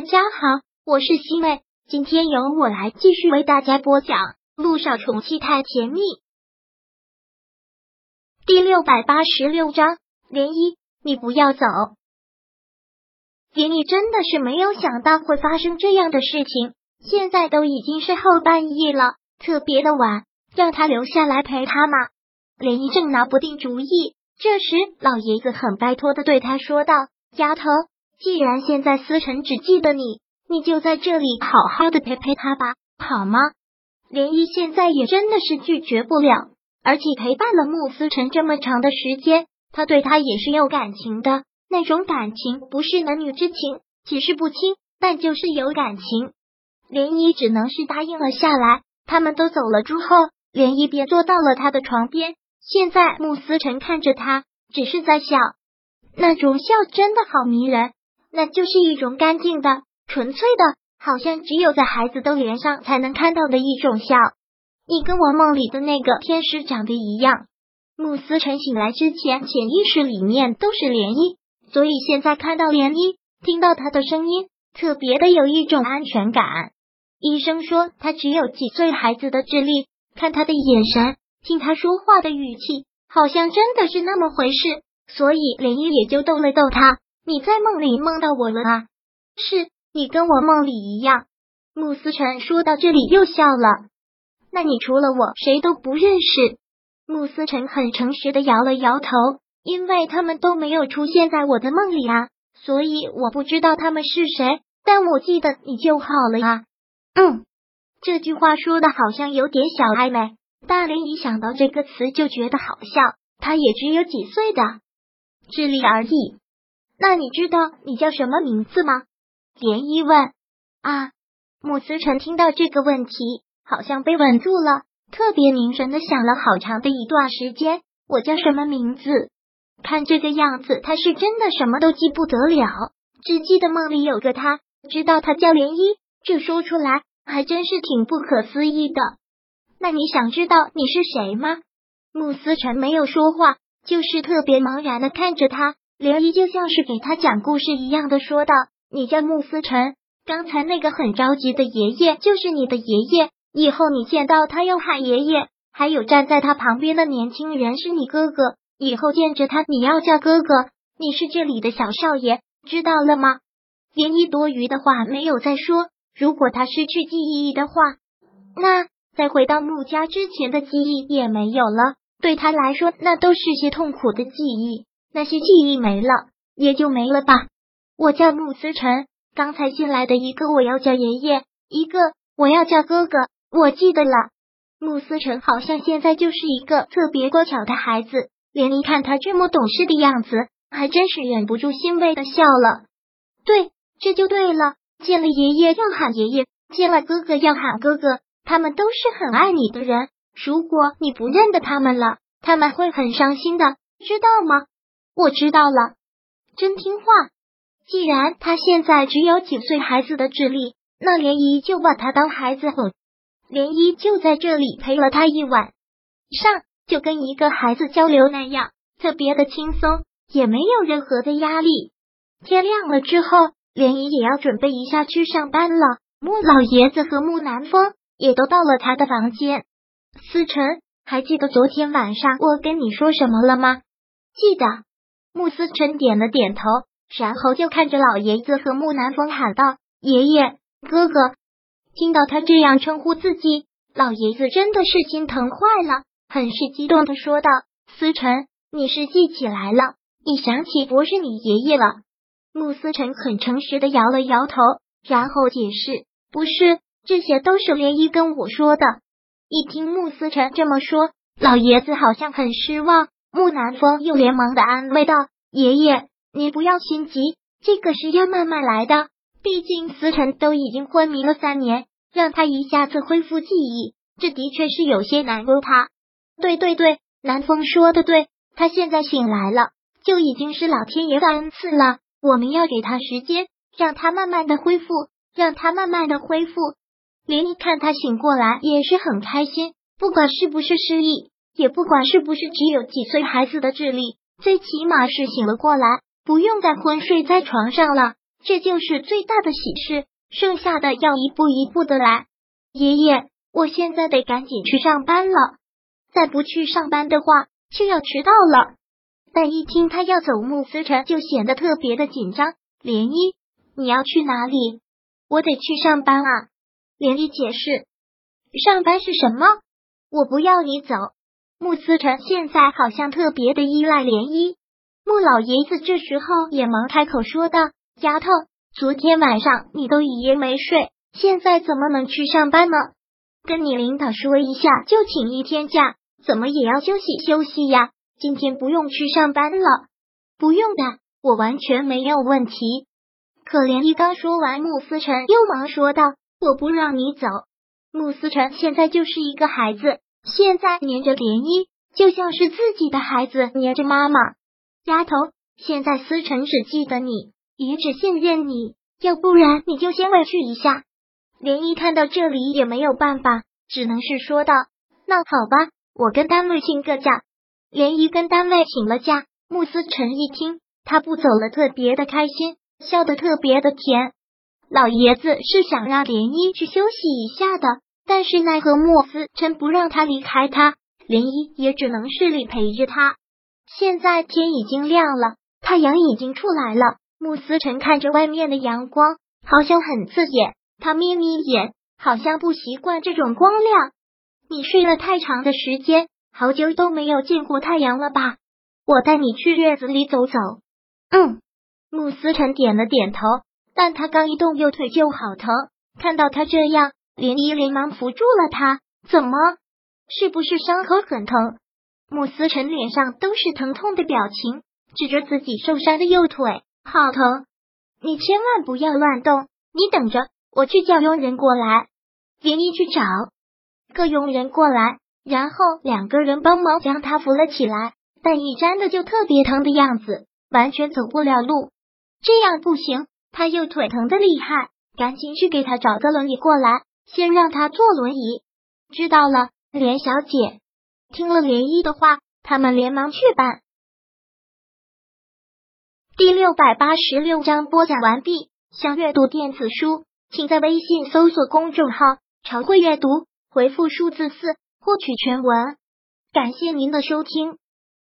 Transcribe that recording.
大家好，我是西妹，今天由我来继续为大家播讲《路上宠妻太甜蜜》第六百八十六章。涟漪，你不要走。涟漪真的是没有想到会发生这样的事情，现在都已经是后半夜了，特别的晚，让他留下来陪他吗？涟漪正拿不定主意，这时老爷子很拜托的对他说道：“丫头。”既然现在思辰只记得你，你就在这里好好的陪陪他吧，好吗？涟漪现在也真的是拒绝不了，而且陪伴了穆思辰这么长的时间，他对他也是有感情的，那种感情不是男女之情，解释不清，但就是有感情。涟漪只能是答应了下来。他们都走了之后，涟漪便坐到了他的床边。现在穆思辰看着他，只是在笑，那种笑真的好迷人。那就是一种干净的、纯粹的，好像只有在孩子的脸上才能看到的一种笑。你跟我梦里的那个天使长得一样。慕思辰醒来之前，潜意识里面都是涟漪，所以现在看到涟漪，听到他的声音，特别的有一种安全感。医生说他只有几岁孩子的智力，看他的眼神，听他说话的语气，好像真的是那么回事。所以涟漪也就逗了逗他。你在梦里梦到我了啊？是你跟我梦里一样。穆思辰说到这里又笑了。那你除了我谁都不认识？穆思辰很诚实的摇了摇头，因为他们都没有出现在我的梦里啊，所以我不知道他们是谁。但我记得你就好了啊。嗯，这句话说的好像有点小暧昧。大林一想到这个词就觉得好笑。他也只有几岁的智力而已。那你知道你叫什么名字吗？涟漪问。啊，穆思辰听到这个问题，好像被稳住了，特别凝神的想了好长的一段时间。我叫什么名字？看这个样子，他是真的什么都记不得了，只记得梦里有个他，知道他叫涟漪，这说出来还真是挺不可思议的。那你想知道你是谁吗？穆思辰没有说话，就是特别茫然的看着他。涟漪就像是给他讲故事一样的说道：“你叫穆思辰，刚才那个很着急的爷爷就是你的爷爷。以后你见到他要喊爷爷，还有站在他旁边的年轻人是你哥哥。以后见着他你要叫哥哥，你是这里的小少爷，知道了吗？”涟漪多余的话没有再说。如果他失去记忆的话，那再回到穆家之前的记忆也没有了。对他来说，那都是些痛苦的记忆。那些记忆没了，也就没了吧。我叫穆思辰，刚才进来的一个我要叫爷爷，一个我要叫哥哥。我记得了，穆思辰好像现在就是一个特别乖巧的孩子。连一看他这么懂事的样子，还真是忍不住欣慰的笑了。对，这就对了。见了爷爷要喊爷爷，见了哥哥要喊哥哥。他们都是很爱你的人。如果你不认得他们了，他们会很伤心的，知道吗？我知道了，真听话。既然他现在只有几岁孩子的智力，那涟漪就把他当孩子哄。涟漪就在这里陪了他一晚上，就跟一个孩子交流那样，特别的轻松，也没有任何的压力。天亮了之后，涟漪也要准备一下去上班了。穆老爷子和穆南风也都到了他的房间。思辰，还记得昨天晚上我跟你说什么了吗？记得。穆思辰点了点头，然后就看着老爷子和穆南风喊道：“爷爷，哥哥。”听到他这样称呼自己，老爷子真的是心疼坏了，很是激动的说道：“思辰，你是记起来了，你想起我是你爷爷了。”穆思辰很诚实的摇了摇头，然后解释：“不是，这些都是莲漪跟我说的。”一听穆思辰这么说，老爷子好像很失望。木南风又连忙的安慰道：“爷爷，你不要心急，这个是要慢慢来的。毕竟思辰都已经昏迷了三年，让他一下子恢复记忆，这的确是有些难为他。”对对对，南风说的对，他现在醒来了，就已经是老天爷的恩赐了。我们要给他时间，让他慢慢的恢复，让他慢慢的恢复。林一看他醒过来，也是很开心，不管是不是失忆。也不管是不是只有几岁孩子的智力，最起码是醒了过来，不用再昏睡在床上了。这就是最大的喜事，剩下的要一步一步的来。爷爷，我现在得赶紧去上班了，再不去上班的话就要迟到了。但一听他要走，穆思辰就显得特别的紧张。涟漪，你要去哪里？我得去上班啊。涟漪解释，上班是什么？我不要你走。穆思辰现在好像特别的依赖涟漪。穆老爷子这时候也忙开口说道：“丫头，昨天晚上你都一夜没睡。”现在怎么能去上班呢？跟你领导说一下，就请一天假，怎么也要休息休息呀。今天不用去上班了，不用的，我完全没有问题。可怜一刚说完，穆思辰又忙说道：“我不让你走。”穆思辰现在就是一个孩子，现在黏着涟漪，就像是自己的孩子黏着妈妈。丫头，现在思辰只记得你，也只信任你，要不然你就先委屈一下。连漪看到这里也没有办法，只能是说道：“那好吧，我跟单位请个假。”连漪跟单位请了假，穆思辰一听他不走了，特别的开心，笑得特别的甜。老爷子是想让连漪去休息一下的，但是奈何慕思辰不让他离开他，连漪也只能势力陪着他。现在天已经亮了，太阳已经出来了。穆思辰看着外面的阳光，好像很刺眼。他眯眯眼，好像不习惯这种光亮。你睡了太长的时间，好久都没有见过太阳了吧？我带你去院子里走走。嗯，穆思辰点了点头，但他刚一动右腿就好疼。看到他这样，连依连忙扶住了他。怎么？是不是伤口很疼？慕思辰脸上都是疼痛的表情，指着自己受伤的右腿，好疼！你千万不要乱动，你等着。我去叫佣人过来，连漪去找个佣人过来，然后两个人帮忙将他扶了起来。但一沾的就特别疼的样子，完全走不了路。这样不行，他右腿疼的厉害，赶紧去给他找个轮椅过来，先让他坐轮椅。知道了，连小姐。听了连漪的话，他们连忙去办。第六百八十六章播讲完毕。想阅读电子书。请在微信搜索公众号“常会阅读”，回复数字四获取全文。感谢您的收听。